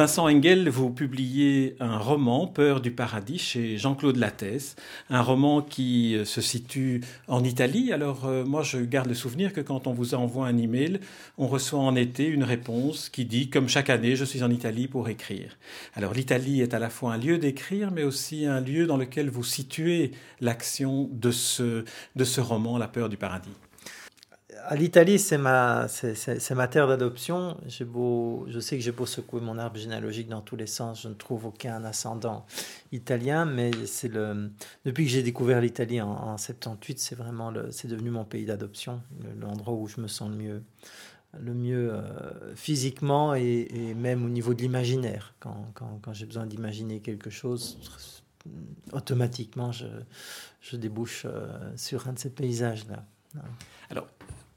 Vincent Engel, vous publiez un roman, Peur du paradis, chez Jean-Claude Lattès, un roman qui euh, se situe en Italie. Alors euh, moi, je garde le souvenir que quand on vous envoie un email, on reçoit en été une réponse qui dit, comme chaque année, je suis en Italie pour écrire. Alors l'Italie est à la fois un lieu d'écrire, mais aussi un lieu dans lequel vous situez l'action de ce, de ce roman, La Peur du paradis l'Italie, c'est ma, c'est, ma terre d'adoption. J'ai beau, je sais que j'ai beau secouer mon arbre généalogique dans tous les sens, je ne trouve aucun ascendant italien, mais c'est le, depuis que j'ai découvert l'Italie en, 78, c'est vraiment le, c'est devenu mon pays d'adoption, l'endroit où je me sens le mieux, le mieux euh, physiquement et, même au niveau de l'imaginaire. Quand, quand, quand j'ai besoin d'imaginer quelque chose, automatiquement, je, je débouche euh, sur un de ces paysages-là. Alors,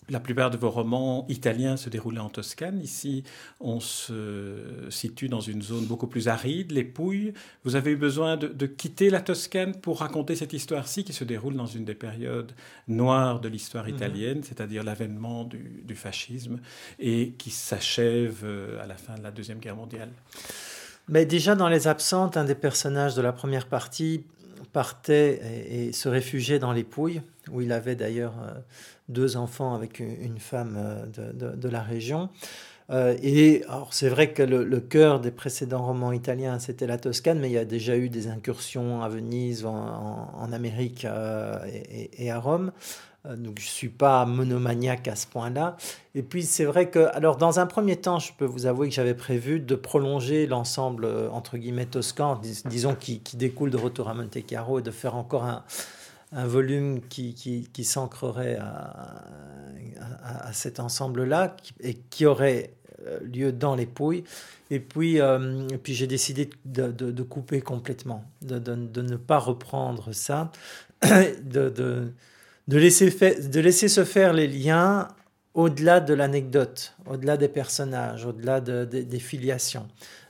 la plupart de vos romans italiens se déroulaient en Toscane. Ici, on se situe dans une zone beaucoup plus aride, les Pouilles. Vous avez eu besoin de, quitter la Toscane pour raconter cette histoire-ci qui se déroule dans une des périodes noires de l'histoire mhm. italienne, c'est-à-dire l'avènement du, du, fascisme et qui s'achève euh, à la fin de la Deuxième Guerre mondiale. Mais déjà dans Les Absentes, un des personnages de la première partie partait et, se réfugiait dans les Pouilles, où il avait d'ailleurs euh, deux enfants avec une femme euh, de, la région. Euh, et alors c'est vrai que le, cœur des précédents romans italiens, c'était la Toscane, mais il y a déjà eu des incursions à Venise, en, Amérique et, à Rome. donc je suis pas monomaniaque à ce point-là. Et puis c'est vrai que, alors dans un premier temps, je peux vous avouer que j'avais prévu de prolonger l'ensemble entre guillemets toscan, disons qui, qui, découle de Retour à Monte Carlo, et de faire encore un, un volume qui, qui, s'ancrerait à, à, cet ensemble-là et qui aurait euh, lieu dans les Pouilles. Et puis, euh, puis j'ai décidé de, de, couper complètement, de, de, ne pas reprendre ça, de, de, laisser de laisser se faire les liens au-delà de l'anecdote, au-delà des personnages, au-delà des filiations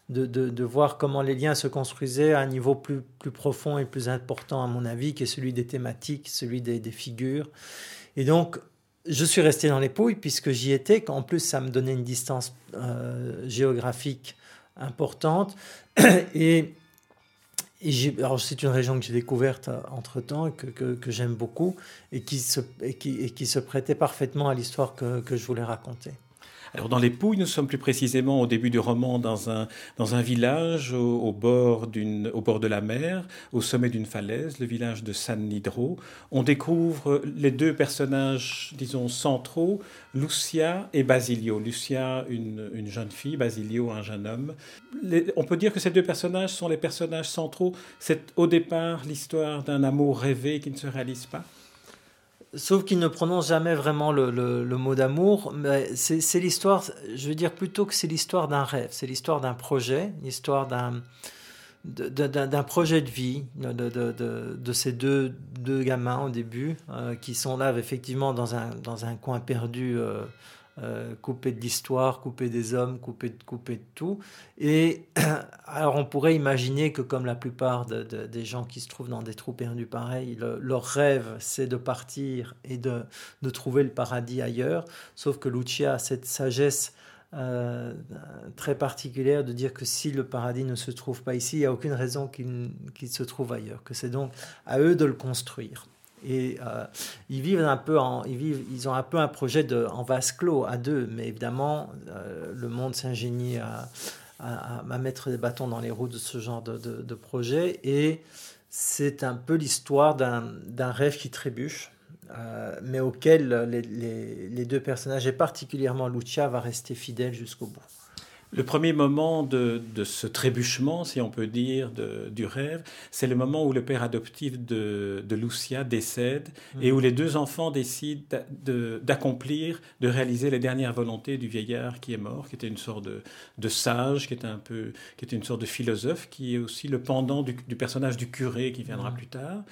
de, de, voir comment les liens se construisaient à un niveau plus, plus profond et plus important, à mon avis, qui est celui des thématiques, celui des, des figures. Et donc, je suis resté dans les Pouilles puisque j'y étais, en plus ça me donnait une distance euh, géographique importante. et, et c'est une région que j'ai découverte euh, entre-temps, que, que, que j'aime beaucoup, et qui, se, et qui, et qui se prêtait parfaitement à l'histoire que, que je voulais raconter. Dans les Pouilles, nous sommes plus précisément au début du roman dans un, village au, bord de la mer, au sommet d'une falaise, le village de San Nidro. On découvre les deux personnages, disons, centraux, Lucia et Basilio. Lucia, une jeune fille, Basilio, un jeune homme. on peut dire que ces deux personnages sont les personnages centraux. C'est au départ l'histoire d'un amour rêvé qui ne se réalise pas Sauf qu'il ne prononce jamais vraiment le, mot d'amour. Mais c'est l'histoire, je veux dire plutôt que c'est l'histoire d'un rêve, c'est l'histoire d'un projet, l'histoire d'un projet de vie de, ces deux, gamins au début euh, qui sont là effectivement dans un, dans un coin perdu euh, euh, coupé de l'histoire, coupé des hommes, coupé de, tout. Et alors on pourrait imaginer que comme la plupart des gens qui se trouvent dans des trous perdus pareils, leur rêve c'est de partir et de, de, trouver le paradis ailleurs. Sauf que Lucia a cette sagesse euh, très particulière de dire que si le paradis ne se trouve pas ici, il n'y a aucune raison qu'il se trouve ailleurs, que c'est donc à eux de le construire. Et euh, ils vivent un peu en, ils vivent, ils ont un peu un projet en vase clos à deux, mais évidemment, euh, le monde s'ingénie à, mettre des bâtons dans les roues de ce genre de, projet. Et c'est un peu l'histoire d'un rêve qui trébuche, euh, mais auquel les, les, les, deux personnages, et particulièrement Lucia, va rester fidèle jusqu'au bout. Le premier moment de, ce trébuchement, si on peut dire, du rêve, c'est le moment où le père adoptif de, Lucia décède et où les deux enfants décident d'accomplir, de, réaliser les dernières volontés du vieillard qui est mort, qui était une sorte de, sage, qui était un peu, qui était une sorte de philosophe, qui est aussi le pendant du, personnage du curé qui viendra plus tard.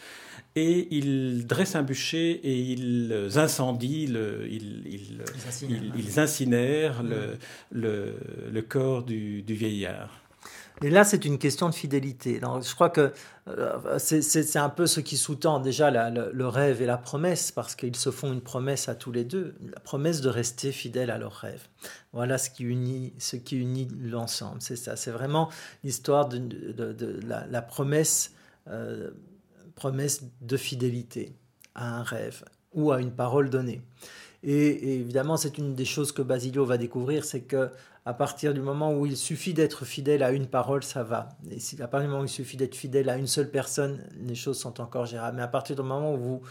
Et ils dressent un bûcher et ils incendient, le, ils, ils, incinèrent, le, le corps du, vieillard. Et là, c'est une question de fidélité. Donc, je crois que euh, c'est un peu ce qui sous-tend déjà le, rêve et la promesse, parce qu'ils se font une promesse à tous les deux, la promesse de rester fidèles à leur rêve. Voilà ce qui unit, l'ensemble. C'est ça. C'est vraiment l'histoire de, de, la, promesse, euh, promesse de fidélité à un rêve ou à une parole donnée. Et, évidemment, c'est une des choses que Basilio va découvrir, c'est que à partir du moment où il suffit d'être fidèle à une parole, ça va. Et si, à partir du moment où il suffit d'être fidèle à une seule personne, les choses sont encore gérables. Mais à partir du moment où vous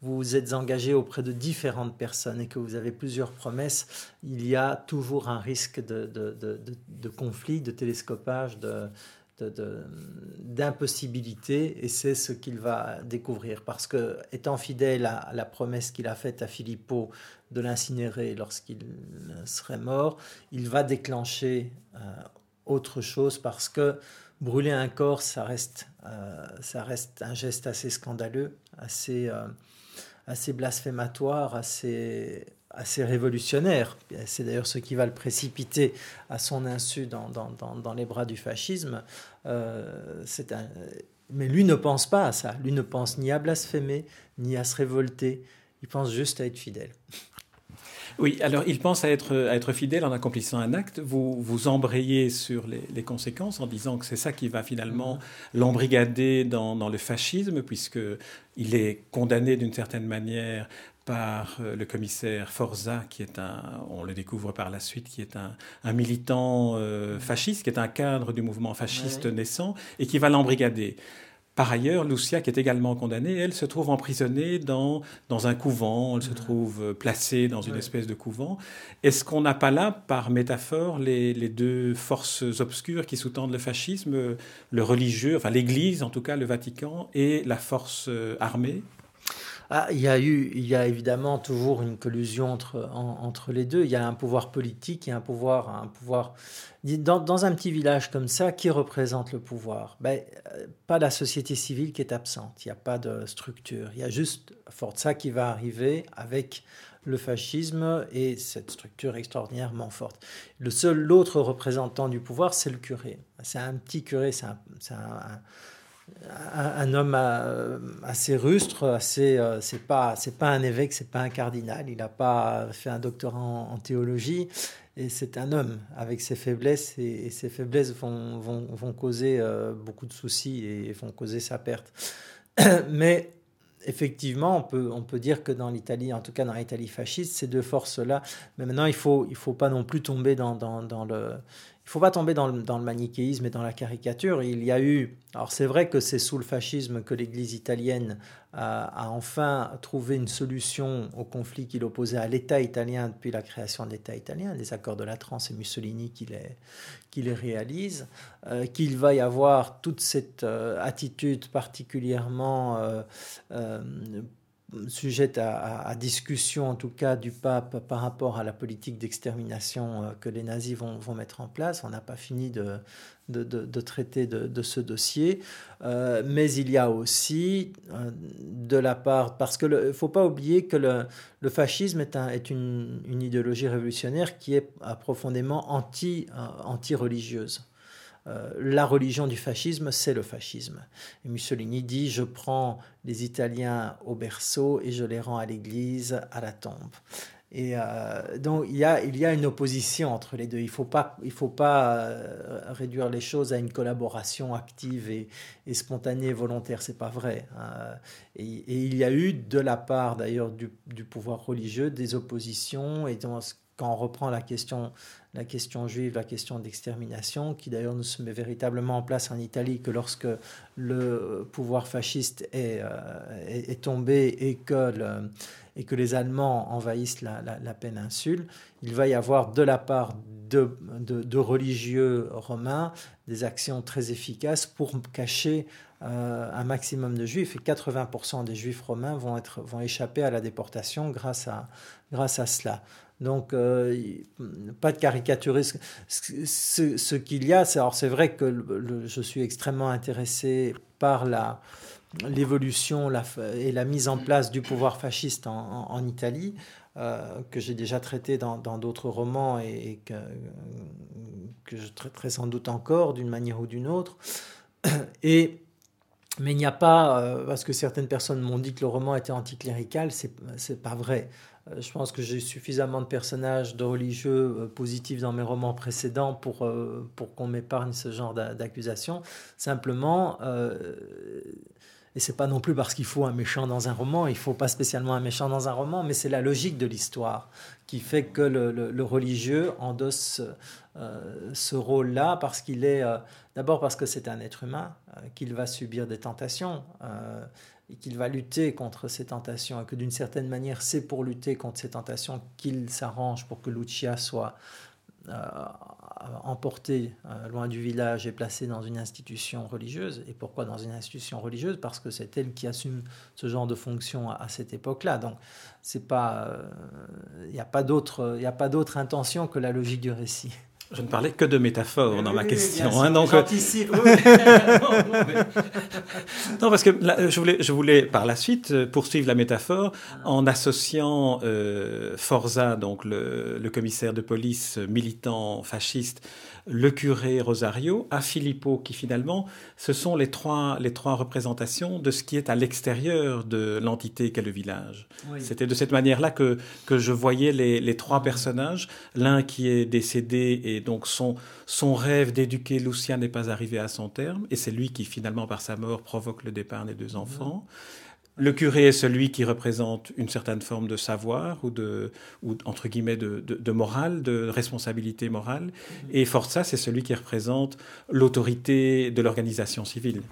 vous êtes engagé auprès de différentes personnes et que vous avez plusieurs promesses, il y a toujours un risque de, de, conflit, de télescopage, de, d'impossibilité et c'est ce qu'il va découvrir. Parce que étant fidèle à la promesse qu'il a faite à Filippo de l'incinérer lorsqu'il serait mort, il va déclencher euh, autre chose parce que brûler un corps, ça reste, euh, ça reste un geste assez scandaleux, assez, euh, assez blasphématoire, assez, assez révolutionnaire. C'est d'ailleurs ce qui va le précipiter à son insu dans, dans, dans, les bras du fascisme. un, mais lui ne pense pas à ça. Lui ne pense ni à blasphémer, ni à se révolter. Il pense juste à être fidèle. Oui, alors il pense à être, à être fidèle en accomplissant un acte. Vous vous embrayez sur les, conséquences en disant que c'est ça qui va finalement mm-hmm. l'embrigader dans, dans, le fascisme, puisqu'il est condamné d'une certaine manière par euh, le commissaire Forza, qui est un, on le découvre par la suite, qui est un, un militant euh, fasciste, qui est un cadre du mouvement fasciste naissant, et qui va l'embrigader. Par ailleurs, Lucia, qui est également condamnée, elle se trouve emprisonnée dans, dans un couvent, elle se trouve euh, placée dans une espèce de couvent. Est-ce qu'on n'a pas là, par métaphore, les, les, deux forces obscures qui sous-tendent le fascisme, le religieux, enfin l'Église en tout cas, le Vatican, et la force armée? Ah, il y a eu, il y a évidemment toujours une collusion entre, entre les deux. Il y a un pouvoir politique et un pouvoir, un pouvoir. Dans, dans un petit village comme ça, qui représente le pouvoir? Ben, euh, Pas la société civile qui est absente. Il n'y a pas de structure. Il y a juste Forza qui va arriver avec le fascisme et cette structure extraordinairement forte. Le seul, l'autre représentant du pouvoir, c'est le curé. C'est un petit curé, c'est un, un homme euh, assez rustre, assez, euh, c'est pas, un évêque, c'est pas un cardinal. Il n'a pas fait un doctorat en, théologie, et c'est un homme avec ses faiblesses, et, ses faiblesses vont, causer euh, beaucoup de soucis et vont causer sa perte. Mais effectivement, on peut, dire que dans l'Italie, en tout cas dans l'Italie fasciste, ces deux forces-là, mais maintenant il faut, il faut pas non plus tomber dans le, il faut pas tomber dans le, manichéisme et dans la caricature. Il y a eu, alors c'est vrai que c'est sous le fascisme que l'Église italienne a, enfin trouvé une solution au conflit qui l'opposait à l'État italien depuis la création de l'État italien, les accords de la Trance et Mussolini qui les, qui les réalise, euh, qu'il va y avoir toute cette euh, attitude particulièrement sujette à, discussion, en tout cas, du pape par rapport à la politique d'extermination euh, que les nazis vont, mettre en place. On n'a pas fini de, traiter de, ce dossier. Euh, mais il y a aussi euh, de la part, parce qu'il ne faut pas oublier que le, fascisme est, un, est une, idéologie révolutionnaire qui est profondément anti, anti-religieuse. Euh, la religion du fascisme, c'est le fascisme. Mussolini dit, je prends les Italiens au berceau et je les rends à l'église, à la tombe. Et euh, donc il y, a, une opposition entre les deux. Il ne faut pas, euh, réduire les choses à une collaboration active et, et spontanée, volontaire. C'est pas vrai. Hein. Et, il y a eu de la part d'ailleurs du, du, pouvoir religieux des oppositions. Et dans, quand on reprend la question la question juive, la question d'extermination, qui d'ailleurs ne se met véritablement en place en Italie que lorsque le pouvoir fasciste est, euh, est, tombé et que, et que les Allemands envahissent la, la, péninsule, il va y avoir de la part de, de, religieux romains des actions très efficaces pour cacher euh, un maximum de juifs et 80% des juifs romains vont, être, vont échapper à la déportation grâce à, grâce à cela. Donc, euh, pas de caricaturisme. Ce, qu'il y a, c'est, alors c'est vrai que je suis extrêmement intéressé par la, l'évolution et la mise en place du pouvoir fasciste en, Italie, euh, que j'ai déjà traité dans, d'autres romans et, que, je traiterai sans doute encore d'une manière ou d'une autre. Et, mais il n'y a pas, euh, parce que certaines personnes m'ont dit que le roman était anticlérical, c'est pas vrai. Euh, je pense que j'ai suffisamment de personnages de religieux euh, positifs dans mes romans précédents pour, pour qu'on m'épargne ce genre d'accusation. Simplement, et c'est pas non plus parce qu'il faut un méchant dans un roman, il faut pas spécialement un méchant dans un roman, mais c'est la logique de l'histoire qui fait que le, religieux endosse euh, ce rôle-là parce qu'il est, euh, d'abord parce que c'est un être humain, euh, qu'il va subir des tentations et qu'il va lutter contre ces tentations et que d'une certaine manière c'est pour lutter contre ces tentations qu'il s'arrange pour que Lucia soit emporté loin du village et placé dans une institution religieuse. Et pourquoi dans une institution religieuse? Parce que c'est elle qui assume ce genre de fonction à, cette époque-là. Donc, c'est pas, il n'y a pas d'autre intention que la logique du récit. Je ne parlais que de métaphores dans ma question. Hein, donc, non, parce que je, voulais, je voulais par la suite euh, poursuivre la métaphore en associant euh, Forza, donc le, le, commissaire de police militant fasciste, le curé Rosario, à Filippo, qui finalement, ce sont les trois, les trois représentations de ce qui est à l'extérieur de l'entité qu'est le village. C'était de cette manière-là que, que je voyais les, les trois personnages, l'un qui est décédé et donc son, son rêve d'éduquer Lucien n'est pas arrivé à son terme, et c'est lui qui finalement par sa mort provoque le départ des deux enfants. Le curé est celui qui représente une certaine forme de savoir ou de, ou, entre guillemets, de, de, morale, de responsabilité morale. Mm-hmm. Et Forza, c'est celui qui représente l'autorité de l'organisation civile.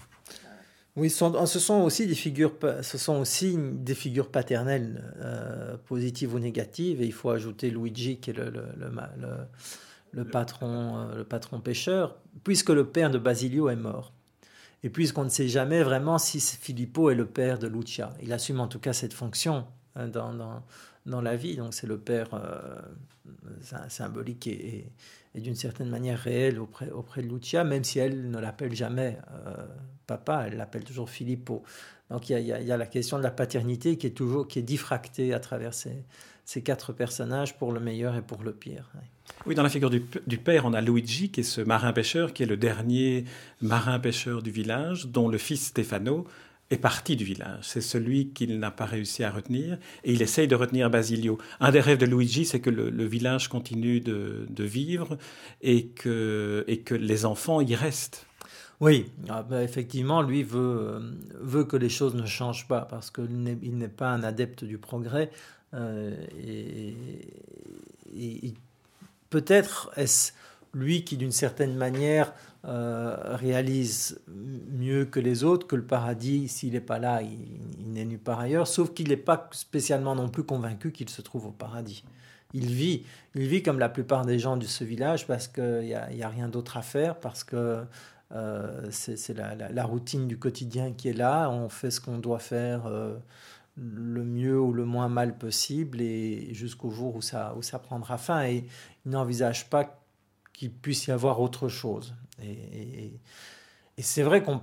Oui, ce sont aussi des figures, ce sont aussi des figures paternelles, euh, positives ou négatives. Et il faut ajouter Luigi, qui est le, le, le, le patron, euh, le patron pêcheur, puisque le père de Basilio est mort. Et puisqu'on ne sait jamais vraiment si Filippo est le père de Lucia, il assume en tout cas cette fonction hein, dans, dans, dans, la vie. Donc c'est le père euh, symbolique et, et, d'une certaine manière réel auprès, auprès de Lucia, même si elle ne l'appelle jamais euh, papa, elle l'appelle toujours Filippo. Donc il y, a, il y, a, la question de la paternité qui est toujours qui est diffractée à travers ces, ces quatre personnages pour le meilleur et pour le pire. Oui, dans la figure du, père, on a Luigi, qui est ce marin-pêcheur, qui est le dernier marin-pêcheur du village, dont le fils Stefano est parti du village. C'est celui qu'il n'a pas réussi à retenir, et il essaye de retenir Basilio. Un des rêves de Luigi, c'est que le, village continue de, vivre et que, et que les enfants y restent. Oui, ah, bah, effectivement, lui veut, euh, veut que les choses ne changent pas, parce qu'il n'est pas un adepte du progrès, euh, et, peut-être est-ce lui qui, d'une certaine manière, euh, réalise mieux que les autres, que le paradis, s'il n'est pas là, il, n'est nulle part ailleurs, sauf qu'il n'est pas spécialement non plus convaincu qu'il se trouve au paradis. Il vit, il vit comme la plupart des gens de ce village parce qu'il n'y a, a, rien d'autre à faire, parce que euh, c'est la, la, routine du quotidien qui est là, on fait ce qu'on doit faire le mieux ou le moins mal possible et jusqu'au jour où ça, où ça prendra fin. Et il n'envisage pas qu'il puisse y avoir autre chose. Et, c'est vrai qu'il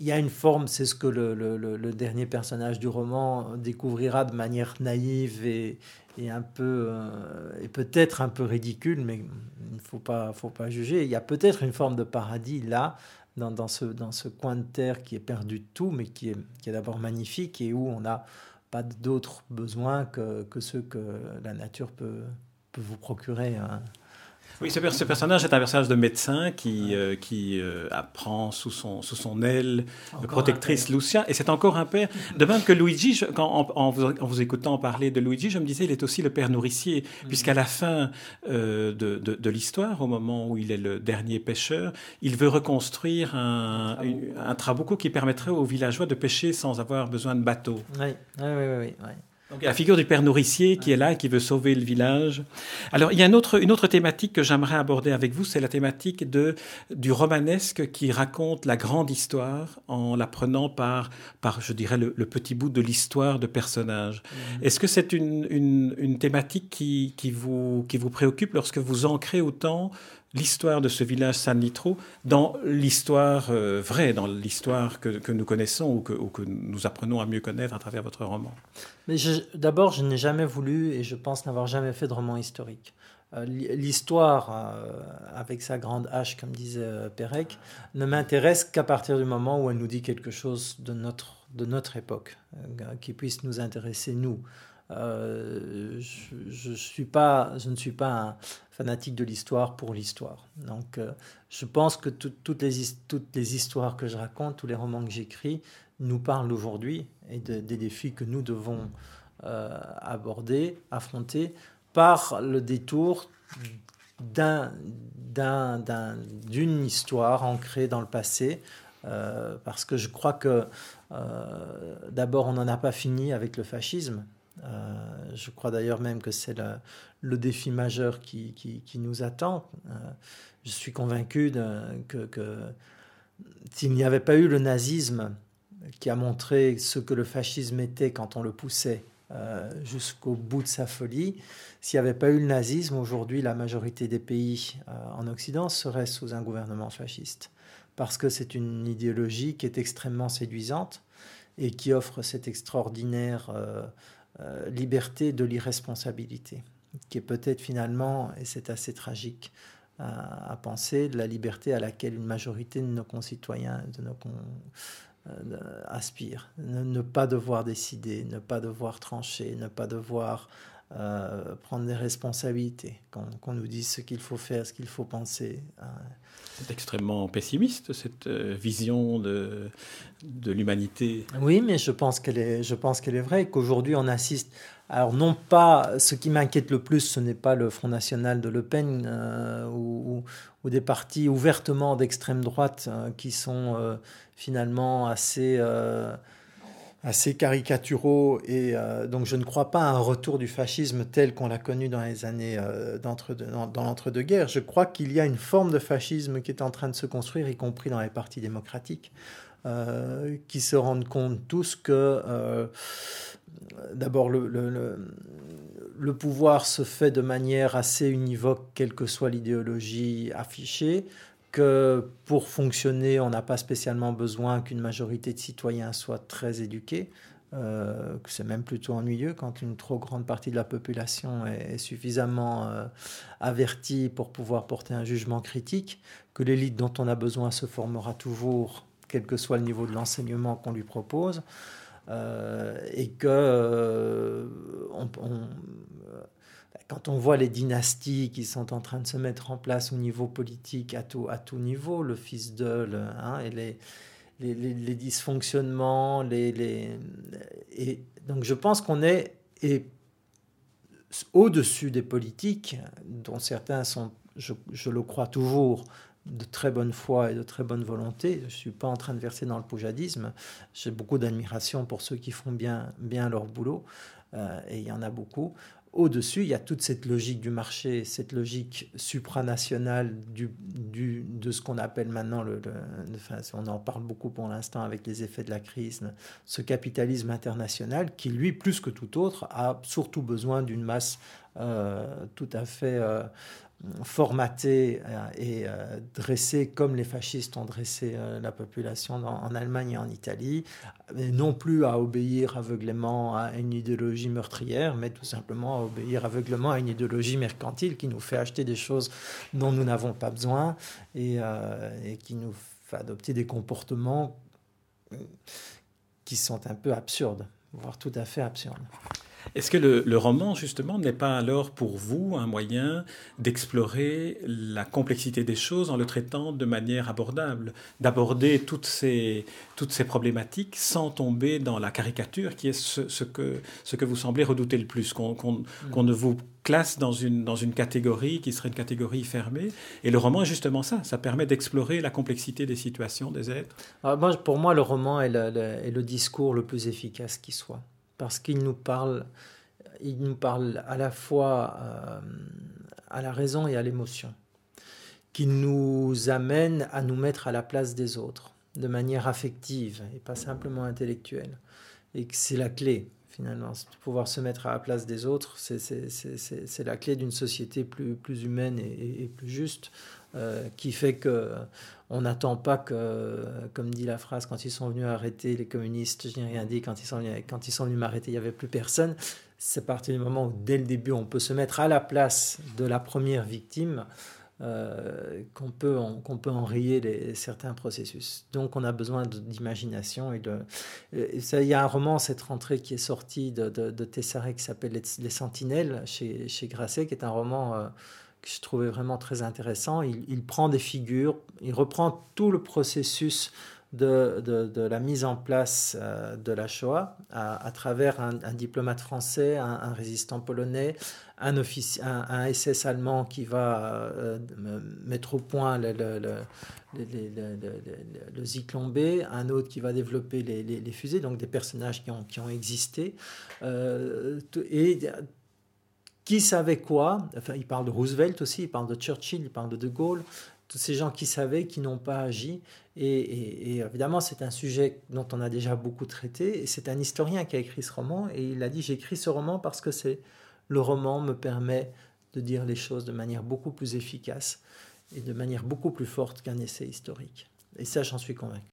y a une forme, c'est ce que le, le, dernier personnage du roman découvrira de manière naïve et, et un peu euh, et peut-être un peu ridicule, mais il ne faut pas, faut pas juger. Il y a peut-être une forme de paradis là dans, dans, ce, dans ce coin de terre qui est perdu de tout, mais qui est, qui est d'abord magnifique et où on n'a pas d'autres besoins que, que, ceux que la nature peut, peut vous procurer. Hein. Oui, ce, personnage est un personnage de médecin qui, euh, qui euh, apprend sous son, sous son aile protectrice Lucia, et c'est encore un père. De même que Luigi, quand, en, vous, écoutant parler de Luigi, je me disais, il est aussi le père nourricier, mm. puisqu'à la fin euh, de, de, l'histoire, au moment où il est le dernier pêcheur, il veut reconstruire un, un, trabuco qui permettrait aux villageois de pêcher sans avoir besoin de bateau. Oui, oui, oui. oui, donc, la figure du père nourricier qui est là, qui veut sauver le village. Alors, il y a une autre, une autre thématique que j'aimerais aborder avec vous, c'est la thématique de, du romanesque qui raconte la grande histoire en la prenant par, par je dirais, le, petit bout de l'histoire de personnages. Mmh. Est-ce que c'est une, une, une, thématique qui, qui, vous, qui vous préoccupe lorsque vous ancrez autant l'histoire de ce village San Nitro dans l'histoire euh, vraie, dans l'histoire que, nous connaissons ou que, ou que, nous apprenons à mieux connaître à travers votre roman Mais D'abord, je n'ai jamais voulu et je pense n'avoir jamais fait de roman historique. euh, l'histoire, avec sa grande hache, comme disait Pérec, ne m'intéresse qu'à partir du moment où elle nous dit quelque chose de notre, de notre époque, qui puisse nous intéresser, nous. Je, je, ne suis pas un fanatique de l'histoire pour l'histoire. Donc, je pense que toutes, les, histoires que je raconte, tous les romans que j'écris, nous parlent aujourd'hui et des défis que nous devons euh, aborder, affronter par le détour d'une histoire ancrée dans le passé. Euh, parce que je crois que euh, d'abord on n'en a pas fini avec le fascisme. Je crois d'ailleurs même que c'est le, défi majeur qui, nous attend. je suis convaincu que, s'il n'y avait pas eu le nazisme qui a montré ce que le fascisme était quand on le poussait euh, jusqu'au bout de sa folie. S'il n'y avait pas eu le nazisme, aujourd'hui, la majorité des pays euh, en Occident seraient sous un gouvernement fasciste. Parce que c'est une idéologie qui est extrêmement séduisante et qui offre cette extraordinaire euh, liberté de l'irresponsabilité, qui est peut-être finalement, et c'est assez tragique, à, penser, la liberté à laquelle une majorité de nos concitoyens, de euh. Ne, pas devoir décider, ne pas devoir trancher, ne pas devoir euh, prendre des responsabilités, qu'on nous dise ce qu'il faut faire, ce qu'il faut penser. Euh. C'est extrêmement pessimiste, cette vision de, de l'humanité. Oui, mais je pense qu'elle est, je pense qu'elle est vraie, qu'aujourd'hui on assiste alors non pas, ce qui m'inquiète le plus, ce n'est pas le Front National de Le Pen euh, ou, des partis ouvertement d'extrême droite euh, qui sont euh, finalement assez, assez caricaturaux. Et donc je ne crois pas à un retour du fascisme tel qu'on l'a connu dans les années dans l'entre-deux-guerres. Je crois qu'il y a une forme de fascisme qui est en train de se construire, y compris dans les partis démocratiques, qui se rendent compte tous que d'abord, le, pouvoir se fait de manière assez univoque, quelle que soit l'idéologie affichée, que pour fonctionner, on n'a pas spécialement besoin qu'une majorité de citoyens soit très éduquée, euh, que c'est même plutôt ennuyeux quand une trop grande partie de la population est, suffisamment euh, avertie pour pouvoir porter un jugement critique, que l'élite dont on a besoin se formera toujours, quel que soit le niveau de l'enseignement qu'on lui propose. Euh, et que euh, euh, quand on voit les dynasties qui sont en train de se mettre en place au niveau politique à tout, à tout niveau, le fils de, hein, et les, les, dysfonctionnements, les, les, et donc je pense qu'on est et au-dessus des politiques, dont certains sont, je, je, le crois toujours, de très bonne foi et de très bonne volonté. Je ne suis pas en train de verser dans le poujadisme. J'ai beaucoup d'admiration pour ceux qui font bien, bien leur boulot, euh, et il y en a beaucoup. Au-dessus, il y a toute cette logique du marché, cette logique supranationale de ce qu'on appelle maintenant, enfin, on en parle beaucoup pour l'instant avec les effets de la crise, ce capitalisme international qui, lui, plus que tout autre, a surtout besoin d'une masse euh, tout à fait euh, formaté euh, et euh, dressé comme les fascistes ont dressé euh, la population en Allemagne et en Italie, non plus à obéir aveuglément à une idéologie meurtrière, mais tout simplement à obéir aveuglément à une idéologie mercantile qui nous fait acheter des choses dont nous n'avons pas besoin et, et qui nous fait adopter des comportements qui sont un peu absurdes, voire tout à fait absurdes. Est-ce que le, roman, justement, n'est pas alors pour vous un moyen d'explorer la complexité des choses en le traitant de manière abordable, d'aborder toutes ces, toutes ces problématiques sans tomber dans la caricature qui est ce, que, ce que vous semblez redouter le plus, qu'on mm. ne vous classe dans une, dans une catégorie qui serait une catégorie fermée? Et le roman est justement ça, ça permet d'explorer la complexité des situations des êtres? Ah, pour moi, le roman est le discours le plus efficace qui soit parce qu'il nous parle, il nous parle à la fois euh, à la raison et à l'émotion, qui nous amène à nous mettre à la place des autres de manière affective et pas simplement intellectuelle. Et que c'est la clé, finalement, pouvoir se mettre à la place des autres, c'est la clé d'une société plus, humaine et plus juste, euh, qui fait que on n'attend pas que, comme dit la phrase, quand ils sont venus arrêter les communistes, je n'ai rien dit, quand ils sont venus, m'arrêter, il n'y avait plus personne. c'est à partir du moment où, dès le début, on peut se mettre à la place de la première victime, euh, qu'on peut, peut enrayer certains processus. Donc on a besoin d'imagination. Il y a un roman, cette rentrée, qui est sorti de, de, Tessaré qui s'appelle les, Sentinelles chez, Grasset, qui est un roman euh, que je trouvais vraiment très intéressant. Il, prend des figures, il reprend tout le processus de, de, la mise en place euh, de la Shoah à, travers un, diplomate français, un, résistant polonais, un, SS allemand qui va euh, mettre au point le, le, Zyklon B, un autre qui va développer les, les, fusées, donc des personnages qui ont, qui ont existé. Euh, et qui savait quoi? Enfin, Il parle de Roosevelt aussi, il parle de Churchill, il parle de De Gaulle tous ces gens qui savaient, qui n'ont pas agi. Et, évidemment, c'est un sujet dont on a déjà beaucoup traité. Et c'est un historien qui a écrit ce roman. Et il a dit, j'ai écrit ce roman parce que le roman me permet de dire les choses de manière beaucoup plus efficace et de manière beaucoup plus forte qu'un essai historique. Et ça, j'en suis convaincu.